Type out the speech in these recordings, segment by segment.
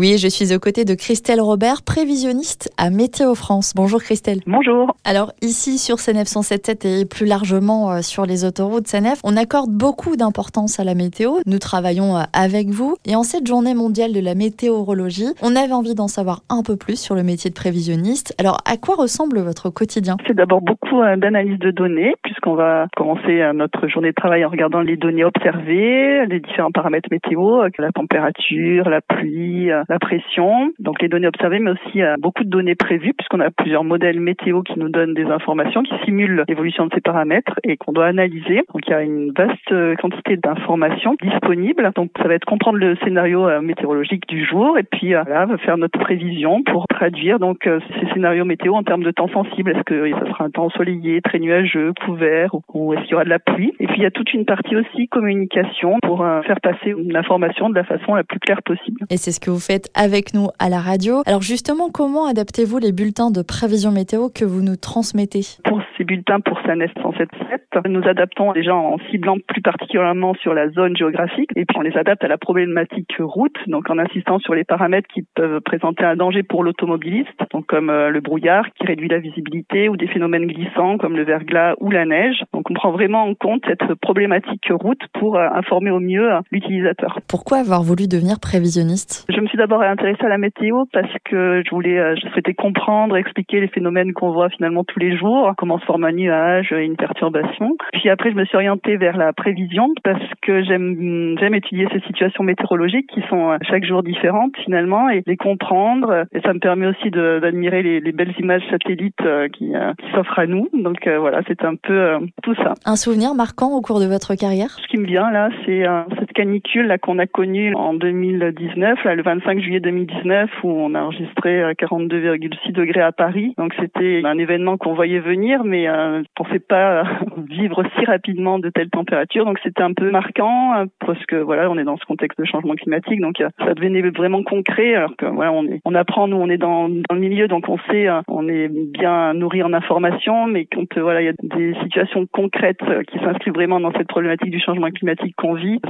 Oui, je suis aux côtés de Christelle Robert, prévisionniste à Météo France. Bonjour Christelle. Bonjour. Alors ici sur CNF 177 et plus largement euh, sur les autoroutes CNF, on accorde beaucoup d'importance à la météo. Nous travaillons euh, avec vous et en cette journée mondiale de la météorologie, on avait envie d'en savoir un peu plus sur le métier de prévisionniste. Alors à quoi ressemble votre quotidien? C'est d'abord beaucoup euh, d'analyse de données puisqu'on va commencer notre journée de travail en regardant les données observées, les différents paramètres météo, la température, la pluie, la pression, donc les données observées, mais aussi euh, beaucoup de données prévues, puisqu'on a plusieurs modèles météo qui nous donnent des informations, qui simulent l'évolution de ces paramètres et qu'on doit analyser. Donc il y a une vaste euh, quantité d'informations disponibles. Donc ça va être comprendre le scénario euh, météorologique du jour et puis là, faire notre prévision pour traduire donc ces scénarios météo en termes de temps sensible. Est-ce que ça sera un temps ensoleillé, très nuageux, couvert ou est-ce qu'il y aura de la pluie? Et puis il y a toute une partie aussi communication pour faire passer une information de la façon la plus claire possible. Et c'est ce que vous faites avec nous à la radio. Alors justement, comment adaptez-vous les bulletins de prévision météo que vous nous transmettez? Pour ces bulletins pour SANES 177, nous adaptons déjà en ciblant plus particulièrement sur la zone géographique et puis on les adapte à la problématique route, donc en insistant sur les paramètres qui peuvent présenter un danger pour l'automobiliste, donc comme euh, le brouillard qui réduit la visibilité ou des phénomènes glissants comme le verglas ou la neige. Donc on prend vraiment en compte cette problématique route pour euh, informer au mieux l'utilisateur. Pourquoi avoir voulu devenir prévisionniste? Je me suis d'abord intéressée à la météo parce que je voulais, euh, je souhaitais comprendre, expliquer les phénomènes qu'on voit finalement tous les jours, comment se forme un nuage, une perturbation. Puis après, je me suis orientée vers la prévision parce que j'aime, j'aime étudier ces situations météorologiques qui sont euh, chaque jour différentes finalement et les comprendre. Et ça me permet aussi d'admirer les, les, belles images satellites euh, qui, qui s'offrent à nous. Donc voilà, c'est un peu tout ça. Un souvenir marquant au cours de votre carrière? Ce qui me vient là, c'est cette canicule qu'on a connue en 2019, là, le 25 juillet 2019 où on a enregistré 42,6 degrés à Paris. Donc c'était un événement qu'on voyait venir, mais euh, on pensait pas vivre si rapidement de telles températures. Donc c'était un peu marquant euh, parce que voilà, on est dans ce contexte de changement climatique, donc euh, ça devenait vraiment concret. Alors que voilà, on est, on apprend, nous, on est dans, dans le milieu, donc on sait, euh, on est bien nourri en informations, mais quand voilà, il y a des situations concrètes qui s'inscrivent vraiment dans cette problématique du changement climatique qu'on vit,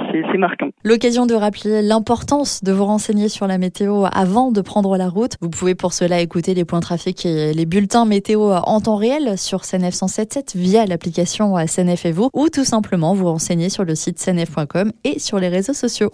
L'occasion de rappeler l'importance de vous renseigner sur la météo avant de prendre la route. Vous pouvez pour cela écouter les points trafic et les bulletins météo en temps réel sur CNF 177 via l'application CNF et vous ou tout simplement vous renseigner sur le site cnf.com et sur les réseaux sociaux.